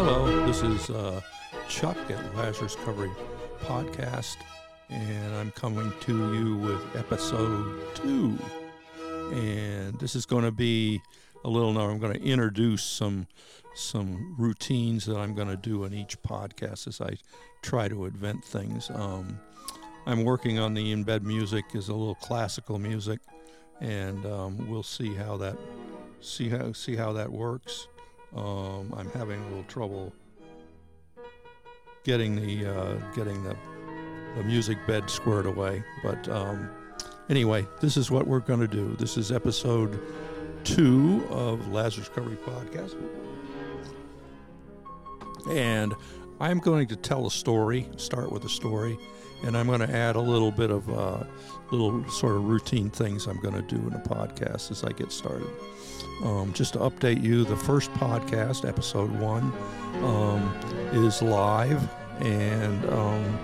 Hello, this is uh, Chuck at Lazarus Recovery Podcast, and I'm coming to you with episode two. And this is going to be a little now. I'm going to introduce some some routines that I'm going to do in each podcast as I try to invent things. Um, I'm working on the embed music is a little classical music, and um, we'll see how that see how see how that works. Um, I'm having a little trouble getting the uh, getting the the music bed squared away, but um, anyway, this is what we're going to do. This is episode two of Lazarus Recovery Podcast, and I'm going to tell a story. Start with a story, and I'm going to add a little bit of uh, little sort of routine things I'm going to do in a podcast as I get started. Um, just to update you, the first podcast, episode one, um, is live and um,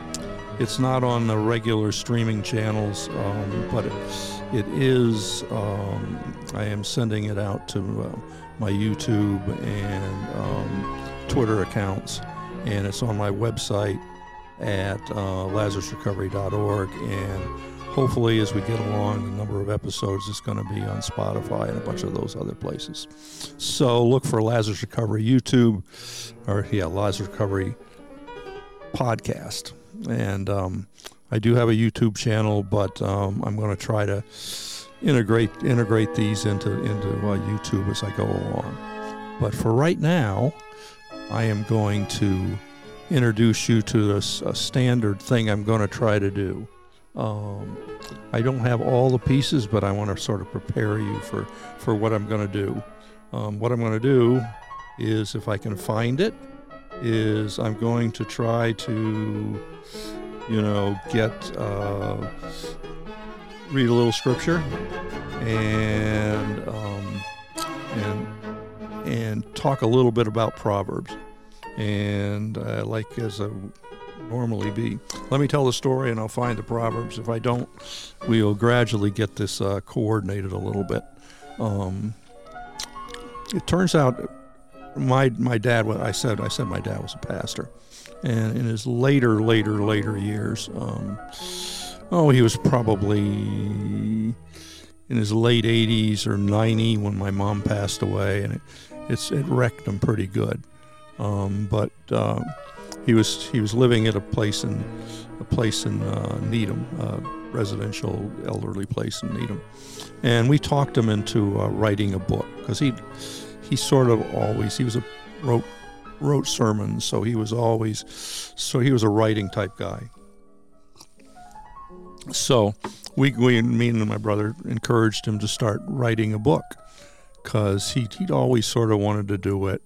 it's not on the regular streaming channels, um, but it, it is. Um, I am sending it out to uh, my YouTube and um, Twitter accounts, and it's on my website at uh, lazarusrecovery.org and hopefully as we get along the number of episodes is going to be on spotify and a bunch of those other places. So look for lazarus recovery youtube or yeah lazarus recovery podcast. And um, i do have a youtube channel but um, i'm going to try to integrate integrate these into into uh, youtube as i go along. But for right now i am going to introduce you to a, a standard thing i'm going to try to do um, I don't have all the pieces, but I want to sort of prepare you for, for what I'm going to do. Um, what I'm going to do is, if I can find it, is I'm going to try to, you know, get uh, read a little scripture and um, and and talk a little bit about Proverbs. And uh, like as a normally be. Let me tell the story and I'll find the Proverbs. If I don't, we'll gradually get this uh, coordinated a little bit. Um, it turns out my my dad I said I said my dad was a pastor and in his later later later years um, oh he was probably in his late 80s or 90 when my mom passed away and it it's it wrecked him pretty good um, but uh, he was he was living at a place in a place in uh, Needham, a residential elderly place in Needham, and we talked him into uh, writing a book because he he sort of always he was a wrote wrote sermons, so he was always so he was a writing type guy. So we, we me and my brother encouraged him to start writing a book because he he'd always sort of wanted to do it,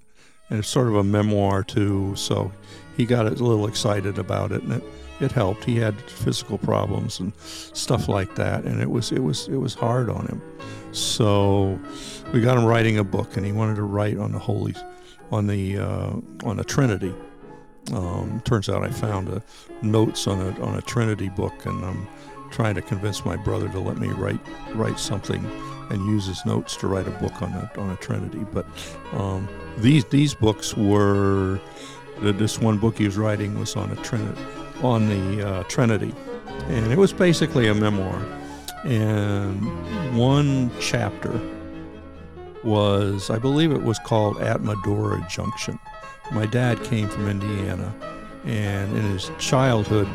and it's sort of a memoir too. So he got a little excited about it, and it, it helped. He had physical problems and stuff like that, and it was it was it was hard on him. So we got him writing a book, and he wanted to write on the holy, on the uh, on the Trinity. Um, turns out I found a, notes on a on a Trinity book, and I'm trying to convince my brother to let me write write something and use his notes to write a book on a on a Trinity. But um, these these books were this one book he was writing was on a Trinity, on the uh, Trinity, and it was basically a memoir. And one chapter was, I believe, it was called At Medora Junction. My dad came from Indiana, and in his childhood,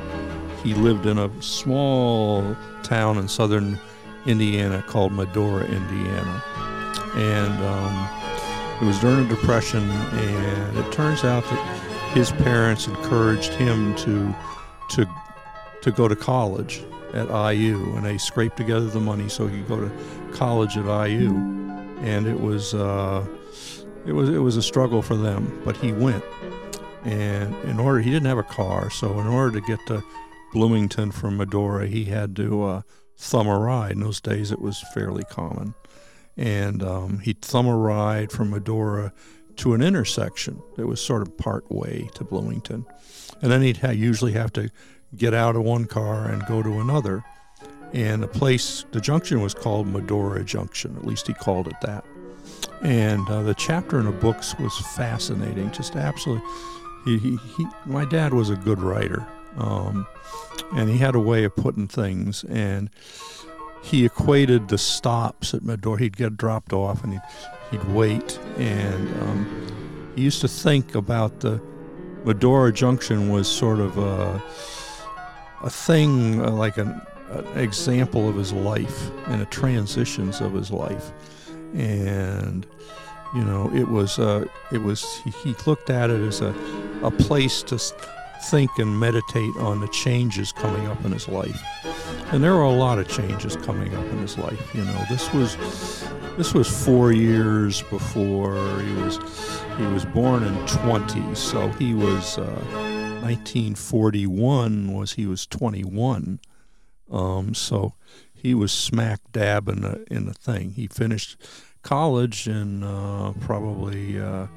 he lived in a small town in southern Indiana called Medora, Indiana, and um, it was during the Depression, and it turns out that his parents encouraged him to to to go to college at IU, and they scraped together the money so he could go to college at IU, and it was uh, it was it was a struggle for them, but he went, and in order he didn't have a car, so in order to get to Bloomington from Medora, he had to uh, thumb a ride. In those days, it was fairly common, and um, he'd thumb a ride from Medora to an intersection that was sort of part way to Bloomington. And then he'd ha- usually have to get out of one car and go to another. And the place, the junction was called Medora Junction, at least he called it that. And uh, the chapter in the books was fascinating, just absolutely. He, he, he my dad was a good writer, um, and he had a way of putting things. And he equated the stops at Medora. He'd get dropped off, and he'd, he'd wait. And um, he used to think about the Medora Junction was sort of a, a thing uh, like an, an example of his life and the transitions of his life and you know it was uh, it was he, he, looked at it as a, a place to think and meditate on the changes coming up in his life. And there were a lot of changes coming up in his life you know. This was this was four years before he was he was born in 20 so he was uh, 1941 was he was 21 um, so he was smack dab in the in the thing. He finished college in uh, probably uh,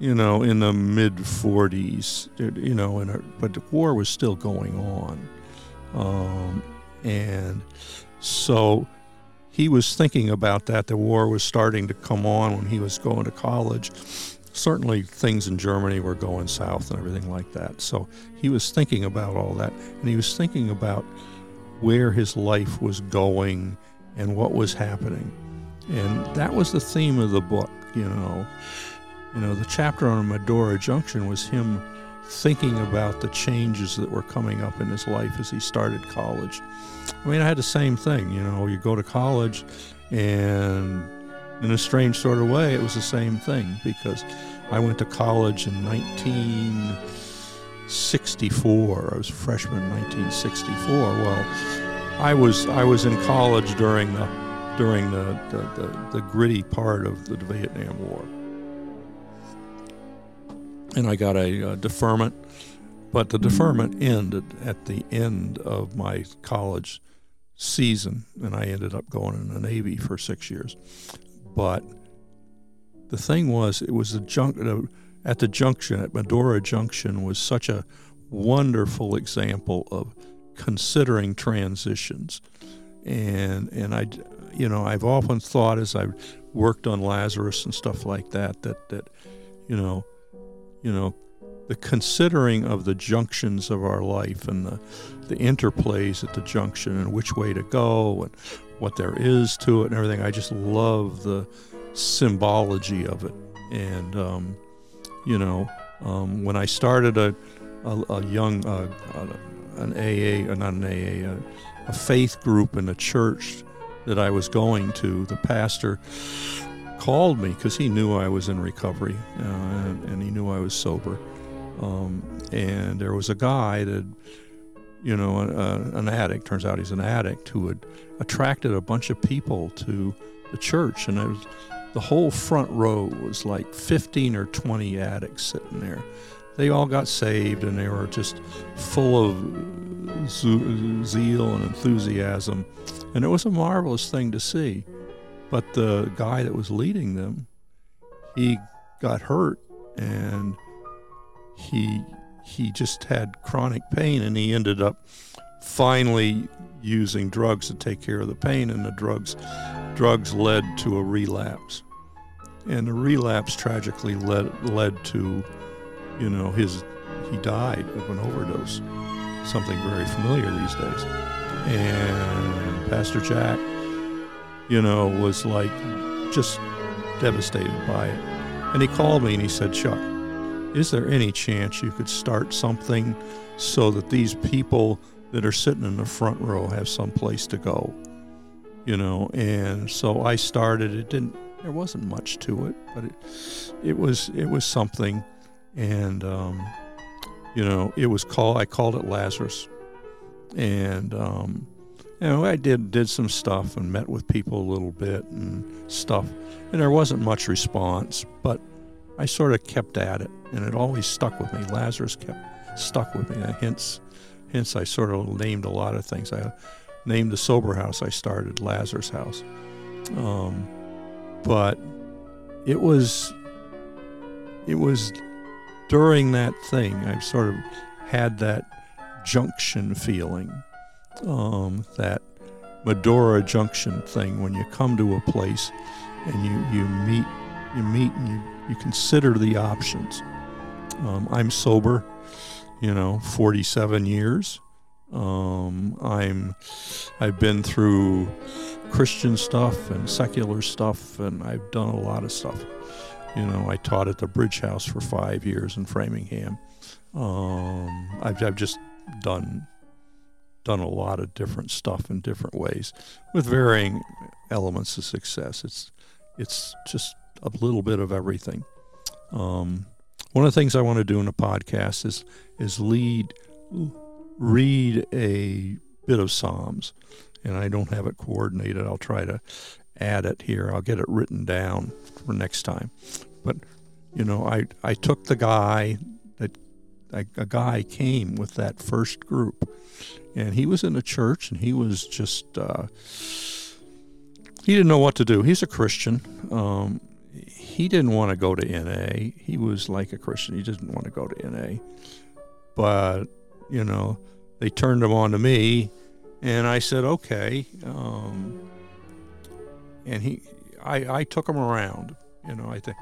you know in the mid 40s. You know, a, but the war was still going on, um, and so he was thinking about that. The war was starting to come on when he was going to college. Certainly, things in Germany were going south and everything like that. So he was thinking about all that, and he was thinking about where his life was going and what was happening. And that was the theme of the book, you know. You know, the chapter on Medora Junction was him thinking about the changes that were coming up in his life as he started college. I mean, I had the same thing, you know, you go to college and in a strange sort of way, it was the same thing because I went to college in 1964. I was a freshman in 1964. Well, I was I was in college during the during the, the, the, the gritty part of the Vietnam War, and I got a, a deferment. But the deferment ended at the end of my college season, and I ended up going in the Navy for six years. But the thing was, it was a junk uh, at the junction, at Medora Junction, was such a wonderful example of considering transitions. And, and I, you know, I've often thought as I've worked on Lazarus and stuff like that, that, that, you know, you know, the considering of the junctions of our life and the, the interplays at the junction and which way to go and what there is to it and everything. I just love the symbology of it. And, um, you know, um, when I started a, a, a young, uh, an AA, uh, not an AA, a, a faith group in a church that I was going to, the pastor called me because he knew I was in recovery uh, and, and, he knew I was sober. Um, and there was a guy that, you know, uh, an addict, turns out he's an addict, who had attracted a bunch of people to the church. And it was, the whole front row was like 15 or 20 addicts sitting there. They all got saved and they were just full of zeal and enthusiasm. And it was a marvelous thing to see. But the guy that was leading them, he got hurt and he he just had chronic pain and he ended up finally using drugs to take care of the pain and the drugs drugs led to a relapse. And the relapse tragically led, led to, you know, his, he died of an overdose, something very familiar these days. And Pastor Jack, you know, was like just devastated by it. And he called me and he said, Chuck, is there any chance you could start something so that these people that are sitting in the front row have some place to go? you know. And so I started. It didn't. There wasn't much to it, but it it was it was something, and um, you know, it was called. I called it Lazarus, and um, you know, I did did some stuff and met with people a little bit and stuff, and there wasn't much response, but I sort of kept at it, and it always stuck with me. Lazarus kept stuck with me. And Hence, hence I sort of named a lot of things. I named the sober house I started Lazarus House. Um, but it was it was during that thing I sort of had that junction feeling, um, that Medora Junction thing when you come to a place and you you meet you meet and you you consider the options. Um, I'm sober, you know, 47 years. Um, I'm I've been through Christian stuff and secular stuff, and I've done a lot of stuff. You know, I taught at the Bridge House for five years in Framingham. Um, I've, I've just done done a lot of different stuff in different ways with varying elements of success. It's it's just a little bit of everything. Um, one of the things I want to do in a podcast is is lead read a bit of Psalms, and I don't have it coordinated. I'll try to add it here. I'll get it written down for next time. But you know, I I took the guy a, a guy came with that first group, and he was in a church, and he was just uh, he didn't know what to do. He's a Christian. Um, he didn't want to go to NA. He was like a Christian. He didn't want to go to NA. But, you know, they turned him on to me, and I said, okay. Um, and he, I, I took him around. You know, I think,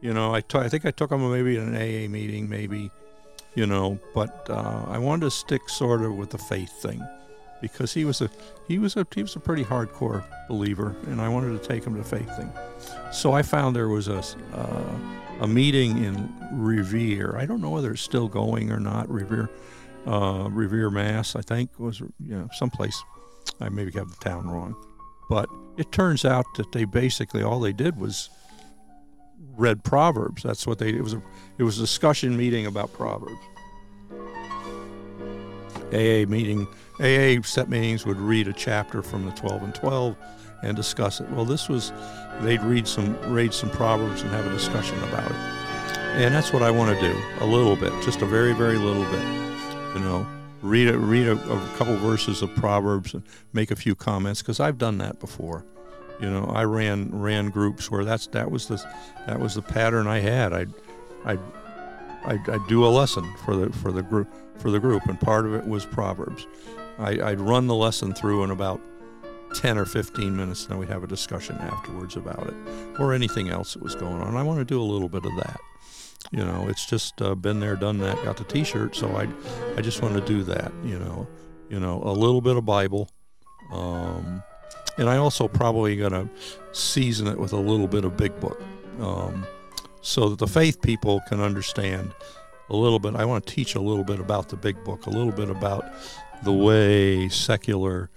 you know, I, t- I think I took him maybe in an AA meeting, maybe, you know, but uh, I wanted to stick sort of with the faith thing because he was a he was a he was a pretty hardcore believer, and I wanted to take him to faith thing. So I found there was a uh, a meeting in Revere. I don't know whether it's still going or not. Revere, uh, Revere, Mass. I think was you know someplace. I maybe have the town wrong, but it turns out that they basically all they did was read Proverbs. That's what they. It was a it was a discussion meeting about Proverbs. AA meeting AA set meetings would read a chapter from the 12 and 12 and discuss it. Well, this was they'd read some read some proverbs and have a discussion about it. And that's what I want to do a little bit, just a very very little bit. You know, read a, read a, a couple verses of proverbs and make a few comments because I've done that before. You know, I ran ran groups where that's that was the that was the pattern I had. I'd I'd I'd, do a lesson for the for the group for the group, and part of it was proverbs. I, would run the lesson through in about 10 or 15 minutes, and then we'd have a discussion afterwards about it or anything else that was going on. I want to do a little bit of that. You know, it's just uh, been there, done that, got the T-shirt, so I, I just want to do that. You know, you know, a little bit of Bible, um, and I also probably gonna season it with a little bit of Big Book, um, so that the faith people can understand a little bit. I want to teach a little bit about the Big Book, a little bit about the way secular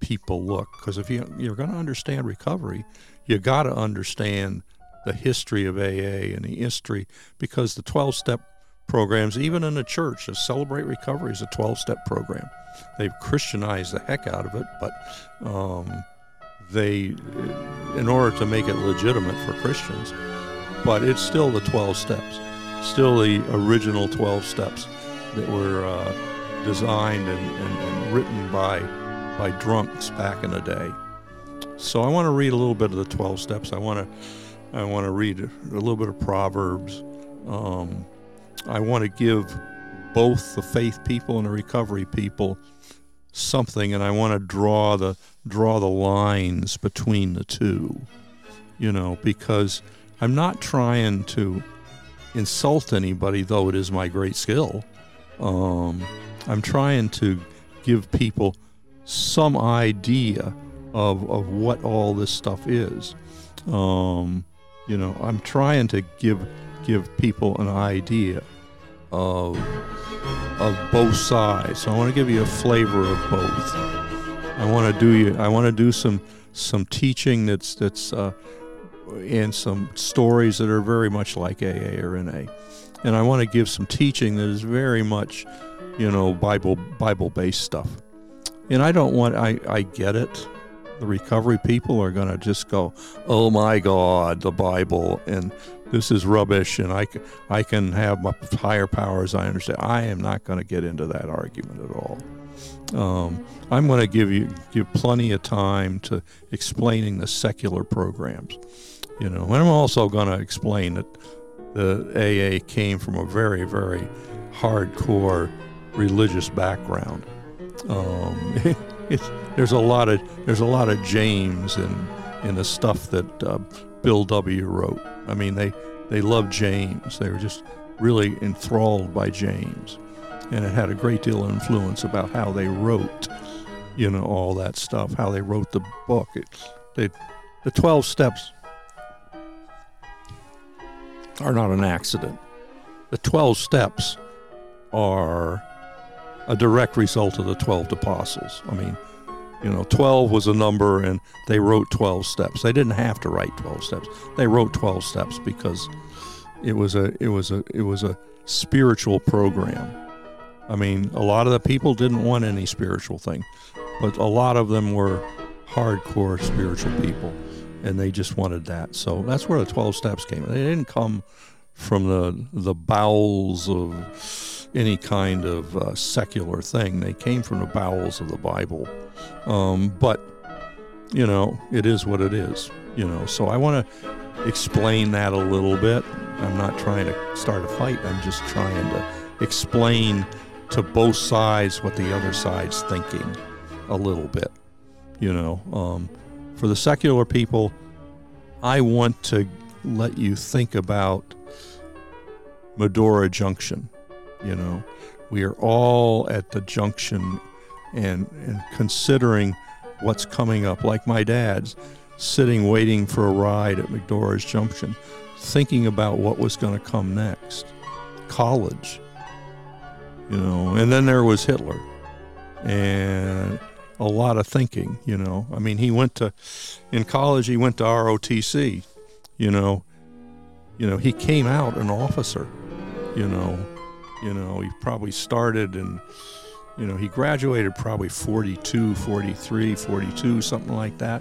people look. Because if you, you're going to understand recovery, you got to understand the history of AA and the history, because the 12 step programs, even in the church, the Celebrate Recovery is a 12 step program. They've Christianized the heck out of it, but um, they, in order to make it legitimate for Christians, but it's still the 12 steps, still the original 12 steps that were. Uh, designed and, and, and written by, by drunks back in the day. So I want to read a little bit of the 12 steps. I want to, I want to read a little bit of Proverbs. Um, I want to give both the faith people and the recovery people something, and I want to draw the draw the lines between the two. You know, because I'm not trying to insult anybody, though it is my great skill. Um, I'm trying to give people some idea of, of what all this stuff is. Um, you know, I'm trying to give give people an idea of of both sides. So I want to give you a flavor of both. I want to do you. I want to do some some teaching that's that's uh, and some stories that are very much like AA or NA, and I want to give some teaching that is very much you know, Bible Bible based stuff. And I don't want I, I get it. The recovery people are going to just go, "Oh my God, the Bible and this is rubbish," and I, I can have my higher powers. I understand. I am not going to get into that argument at all. Um, I'm going to give you give plenty of time to explaining the secular programs. You know, and I'm also going to explain that the AA came from a very, very hardcore religious background. Um, there's a lot of there's a lot of James in in the stuff that uh, Bill W. wrote. I mean, they they loved James. They were just really enthralled by James, and it had a great deal of influence about how they wrote, you know, all that stuff, how they wrote the book. It, they, the twelve steps are not an accident. The twelve steps are a direct result of the 12 apostles. I mean, you know, 12 was a number and they wrote 12 steps. They didn't have to write 12 steps. They wrote 12 steps because it was a it was a it was a spiritual program. I mean, a lot of the people didn't want any spiritual thing, but a lot of them were hardcore spiritual people and they just wanted that. So that's where the 12 steps came. They didn't come from the the bowels of any kind of uh, secular thing. They came from the bowels of the Bible. Um, but you know, it is what it is. You know, so I want to explain that a little bit. I'm not trying to start a fight. I'm just trying to explain to both sides what the other side's thinking a little bit. You know, um, for the secular people, I want to let you think about Medora Junction. You know, we are all at the junction and, and considering what's coming up. Like my dad's sitting waiting for a ride at Medora's Junction, thinking about what was going to come next. College, you know, and then there was Hitler. And a lot of thinking, you know. I mean, he went to, in college, he went to ROTC, you know. You know, he came out an officer you know, you know, he probably started and, you know, he graduated probably 42, 43, 42, something like that.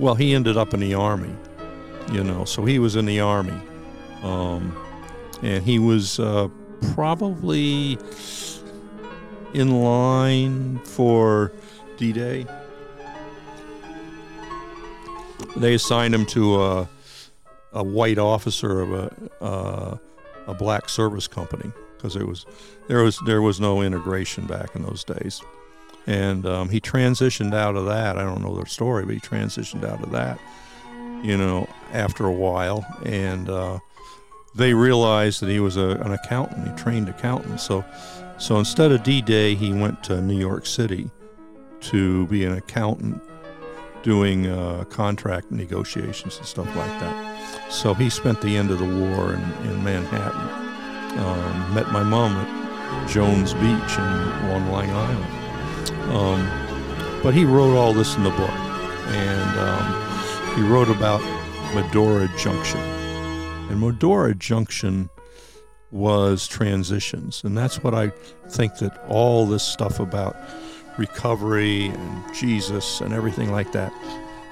Well, he ended up in the Army, you know, so he was in the Army. Um, and he was uh, probably in line for D Day. They assigned him to a, a white officer of a. Uh, a black service company because there was there was there was no integration back in those days, and um, he transitioned out of that. I don't know the story, but he transitioned out of that, you know, after a while, and uh, they realized that he was a, an accountant, he trained accountant. So, so instead of D-Day, he went to New York City to be an accountant, doing uh, contract negotiations and stuff like that. So he spent the end of the war in, in Manhattan. Um, met my mom at Jones Beach in, on Long Island. Um, but he wrote all this in the book. And um, he wrote about Medora Junction. And Medora Junction was transitions. And that's what I think that all this stuff about recovery and Jesus and everything like that,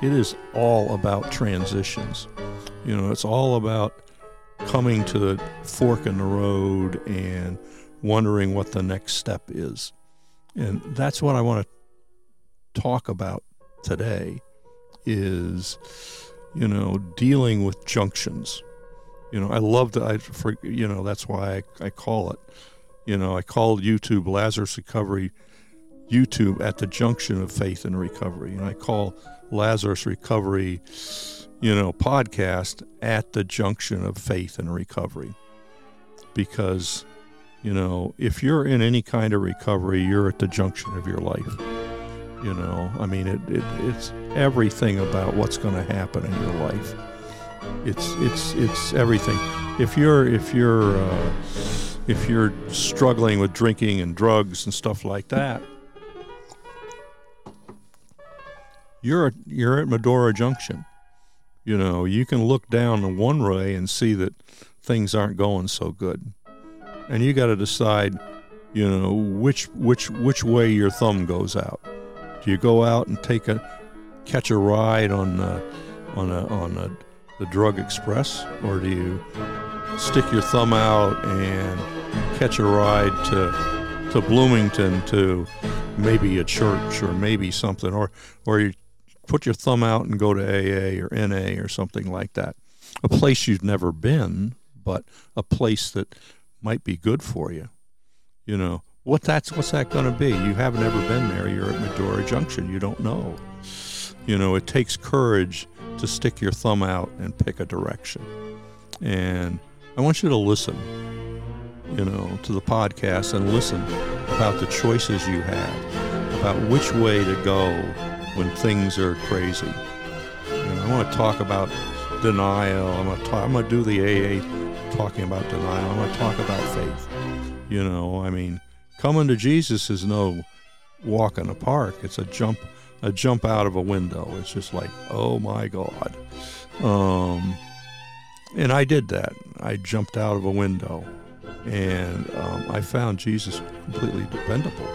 it is all about transitions. You know, it's all about coming to the fork in the road and wondering what the next step is. And that's what I want to talk about today is you know dealing with junctions. You know, I love that I for you know, that's why I, I call it you know, I call YouTube Lazarus Recovery YouTube at the junction of faith and recovery. And I call Lazarus Recovery you know, podcast at the junction of faith and recovery. Because, you know, if you're in any kind of recovery, you're at the junction of your life. You know, I mean, it, it it's everything about what's going to happen in your life. It's it's it's everything. If you're if you're uh, if you're struggling with drinking and drugs and stuff like that, you're you're at Medora Junction you know, you can look down the one way and see that things aren't going so good. And you got to decide, you know, which which which way your thumb goes out. Do you go out and take a catch a ride on uh, on a, on a, the drug express or do you stick your thumb out and catch a ride to to Bloomington to maybe a church or maybe something or or you put your thumb out and go to AA or NA or something like that. A place you've never been, but a place that might be good for you. You know, what that's what's that going to be? You haven't ever been there. You're at Medora Junction. You don't know. You know, it takes courage to stick your thumb out and pick a direction. And I want you to listen, you know, to the podcast and listen about the choices you have, about which way to go when things are crazy. Know, I want to talk about denial. I'm going to talk, I'm going to do the AA talking about denial. I'm going to talk about faith. You know, I mean, coming to Jesus is no walk in the park. It's a jump a jump out of a window. It's just like, oh my God. Um, and I did that. I jumped out of a window and um, I found Jesus completely dependable.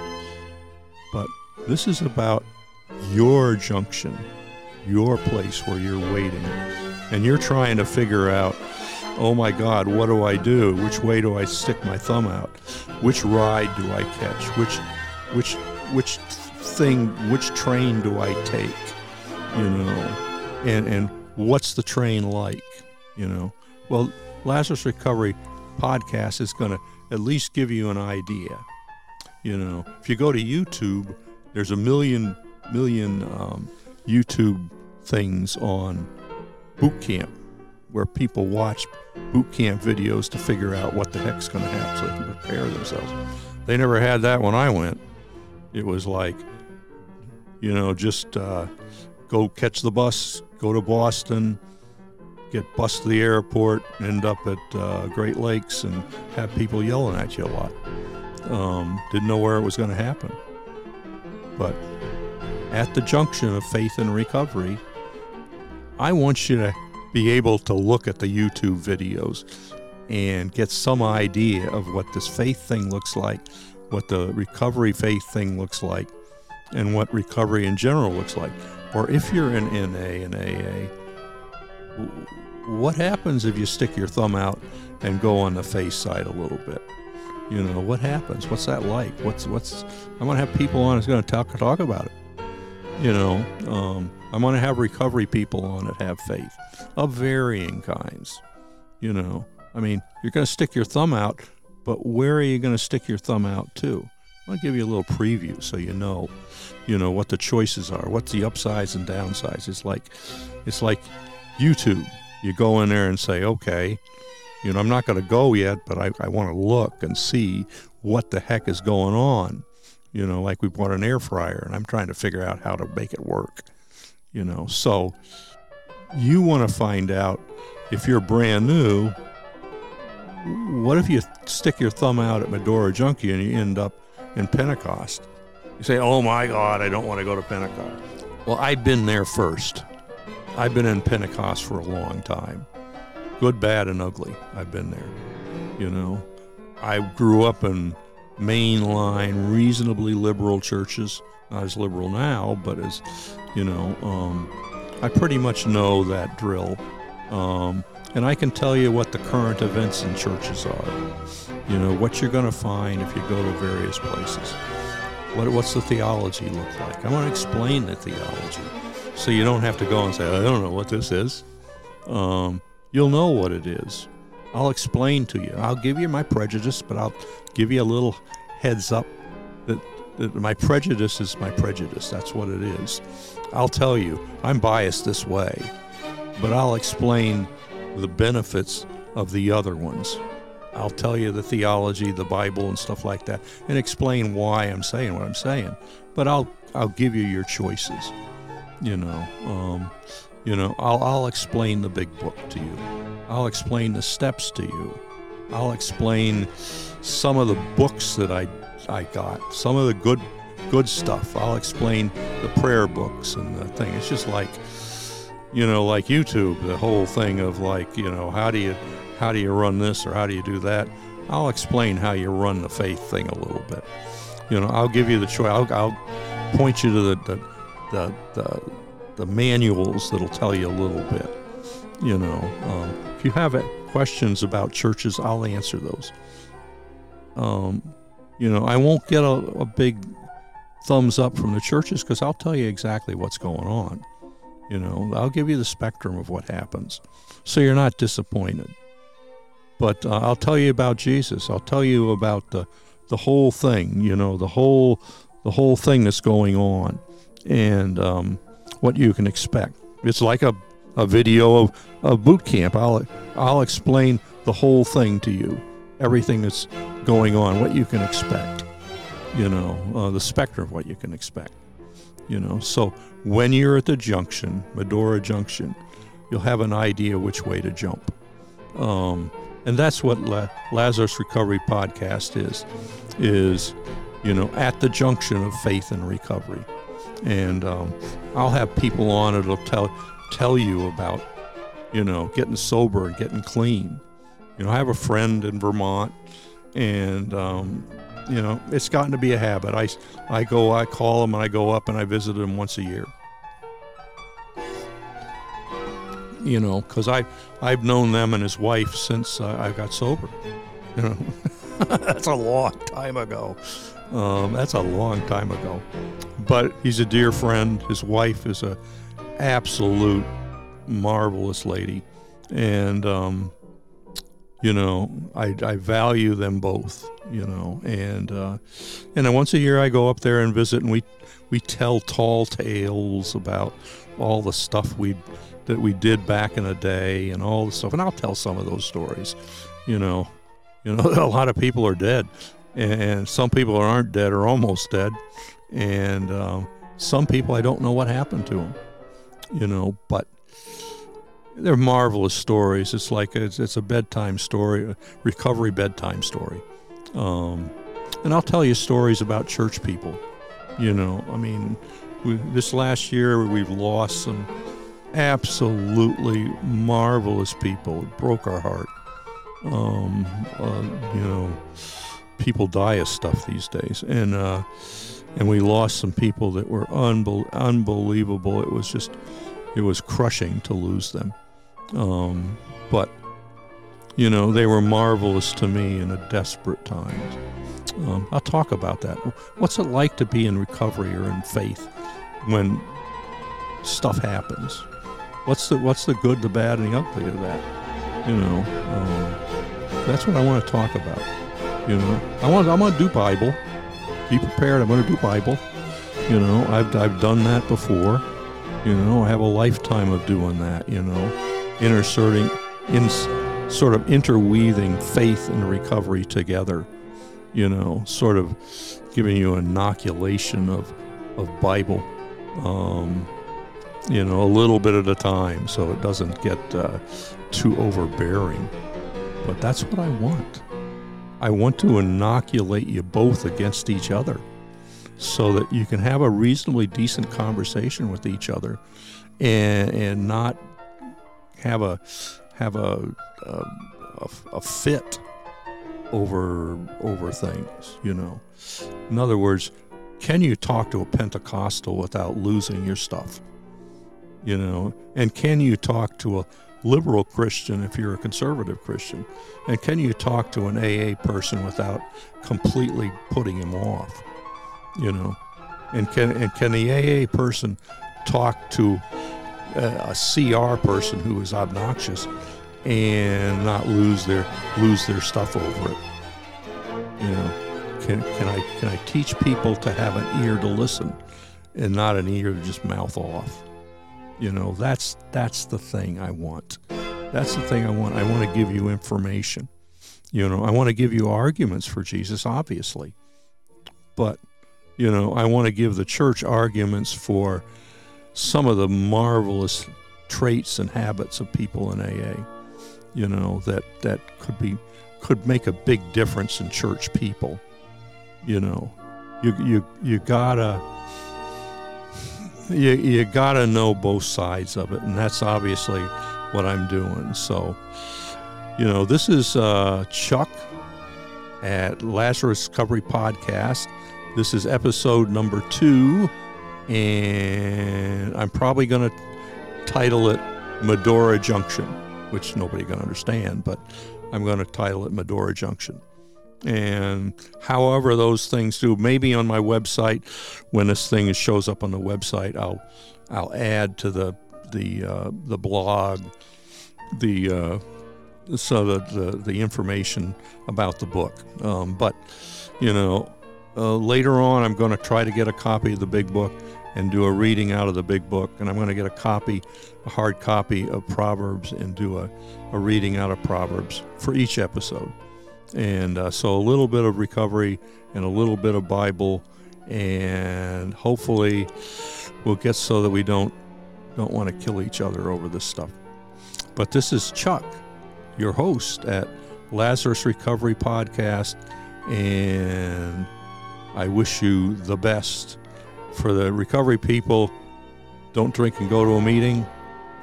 But this is about your junction, your place where you're waiting. And you're trying to figure out, oh my God, what do I do? Which way do I stick my thumb out? Which ride do I catch? Which, which, which thing, which train do I take? You know, and and what's the train like? You know, well, Lazarus Recovery podcast is going to at least give you an idea. You know, if you go to YouTube, there's a million million um, YouTube things on boot camp where people watch boot camp videos to figure out what the heck's going to happen so they can prepare themselves. They never had that when I went. It was like you know, just uh, go catch the bus, go to Boston, get bus to the airport, end up at uh, Great Lakes, and have people yelling at you a lot. Um, didn't know where it was going to happen. But at the junction of faith and recovery, I want you to be able to look at the YouTube videos and get some idea of what this faith thing looks like, what the recovery faith thing looks like, and what recovery in general looks like. Or if you're in NA and AA, what happens if you stick your thumb out and go on the face side a little bit? You know, what happens? What's that like? What's what's, I'm going to have people on who's going to talk talk about it. You know, um, I want to have recovery people on it have faith of varying kinds. You know, I mean, you're going to stick your thumb out, but where are you going to stick your thumb out to? I'll give you a little preview so you know, you know what the choices are, what the upsides and downsides. It's like, it's like YouTube. You go in there and say, okay, you know, I'm not going to go yet, but I, I want to look and see what the heck is going on. You know, like we bought an air fryer and I'm trying to figure out how to make it work. You know, so you want to find out if you're brand new, what if you stick your thumb out at Medora Junkie and you end up in Pentecost. You say, oh my God, I don't want to go to Pentecost. Well, I've been there first. I've been in Pentecost for a long time. Good, bad, and ugly. I've been there. You know, I grew up in mainline, reasonably liberal churches. Not as liberal now, but as, you know, um, I pretty much know that drill. Um, and I can tell you what the current events in churches are. You know, what you're going to find if you go to various places. What, what's the theology look like? I want to explain the theology so you don't have to go and say, I don't know what this is. Um, you'll know what it is. I'll explain to you. I'll give you my prejudice, but I'll give you a little heads up that, that my prejudice is my prejudice. That's what it is. I'll tell you, I'm biased this way, but I'll explain the benefits of the other ones. I'll tell you the theology, the Bible, and stuff like that, and explain why I'm saying what I'm saying. But I'll I'll give you your choices. You know, um, you know, I'll I'll explain the big book to you. I'll explain the steps to you. I'll explain some of the books that I I got, some of the good good stuff. I'll explain the prayer books and the thing. It's just like you know, like YouTube, the whole thing of like, you know, how do you how do you run this or how do you do that? I'll explain how you run the faith thing a little bit. You know, I'll give you the choice. I'll, I'll point you to the the, the the, the manuals that'll tell you a little bit. You know, um, if you have questions about churches, I'll answer those. Um, you know, I won't get a, a big thumbs up from the churches because I'll tell you exactly what's going on. You know, I'll give you the spectrum of what happens so you're not disappointed. But uh, I'll tell you about Jesus. I'll tell you about the the whole thing, you know, the whole the whole thing that's going on and um, what you can expect. It's like a a video of, of boot camp. I'll I'll explain the whole thing to you, everything that's going on, what you can expect, you know, uh, the spectrum of what you can expect, you know. So when you're at the junction, Medora Junction, you'll have an idea which way to jump. Um, and that's what La- Lazarus Recovery Podcast is, is, you know, at the junction of faith and recovery. And um, I'll have people on it that'll tell, tell you about, you know, getting sober and getting clean. You know, I have a friend in Vermont, and um, you know, it's gotten to be a habit. I, I go, I call him, and I go up and I visit him once a year. You know, because I I've known them and his wife since uh, I got sober. You know, that's a long time ago. Um, that's a long time ago. But he's a dear friend. His wife is a absolute marvelous lady, and um, you know I, I value them both. You know, and uh, and then once a year I go up there and visit, and we we tell tall tales about all the stuff we that we did back in the day and all the stuff. And I'll tell some of those stories. You know, you know, a lot of people are dead, and some people aren't dead or almost dead, and um, some people I don't know what happened to them. You know, but they're marvelous stories. It's like it's, it's a bedtime story, a recovery bedtime story. Um, and I'll tell you stories about church people. You know, I mean, we, this last year we've lost some absolutely marvelous people. It broke our heart. Um, uh, you know, people die of stuff these days, and uh, and we lost some people that were unbe- unbelievable. It was just, it was crushing to lose them. Um, but you know, they were marvelous to me in a desperate time. Um, I'll talk about that. What's it like to be in recovery or in faith when stuff happens? What's the what's the good, the bad, and the ugly of that? You know, um, that's what I want to talk about. You know, I want I'm to do Bible. Be prepared. I'm to do Bible. You know, I've I've done that before. You know, I have a lifetime of doing that. You know, inserting in sort of interweaving faith and recovery together. You know, sort of giving you an inoculation of of Bible. Um, you know, a little bit at a time so it doesn't get uh, too overbearing. But that's what I want. I want to inoculate you both against each other so that you can have a reasonably decent conversation with each other and, and not have a have a, a, a, a fit over over things, you know. In other words, can you talk to a Pentecostal without losing your stuff? you know and can you talk to a liberal christian if you're a conservative christian? And can you talk to an aa person without completely putting him off you know? And can and can the aa person talk to uh, a, a cr person who is obnoxious and not lose their lose their stuff over it? You know can, can i can i teach people to have an ear to listen and not an ear to just mouth off you know, that's that's the thing I want. That's the thing I want. I want to give you information. You know, I want to give you arguments for Jesus, obviously. But, you know, I want to give the church arguments for some of the marvelous traits and habits of people in AA. You know, that that could be could make a big difference in church people. You know, you you you gotta you, you got to know both sides of it, and that's obviously what I'm doing. So, you know, this is uh, Chuck at Lazarus Recovery Podcast. This is episode number two, and I'm probably going to title it Medora Junction, which nobody can understand, but I'm going to title it Medora Junction and however those things do maybe on my website when this thing shows up on the website i'll i'll add to the the uh, the blog the uh, so the, the, the information about the book um, but you know uh, later on i'm going to try to get a copy of the big book and do a reading out of the big book. And I'm going to get a copy, a hard copy of Proverbs, and do a, a reading out of Proverbs for each episode. And uh, so a little bit of recovery and a little bit of Bible, and hopefully we'll get so that we don't don't want to kill each other over this stuff. But this is Chuck, your host at Lazarus Recovery Podcast, and I wish you the best. For the recovery people, don't drink and go to a meeting.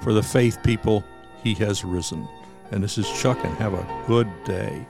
For the faith people, he has risen. And this is Chuck, and have a good day.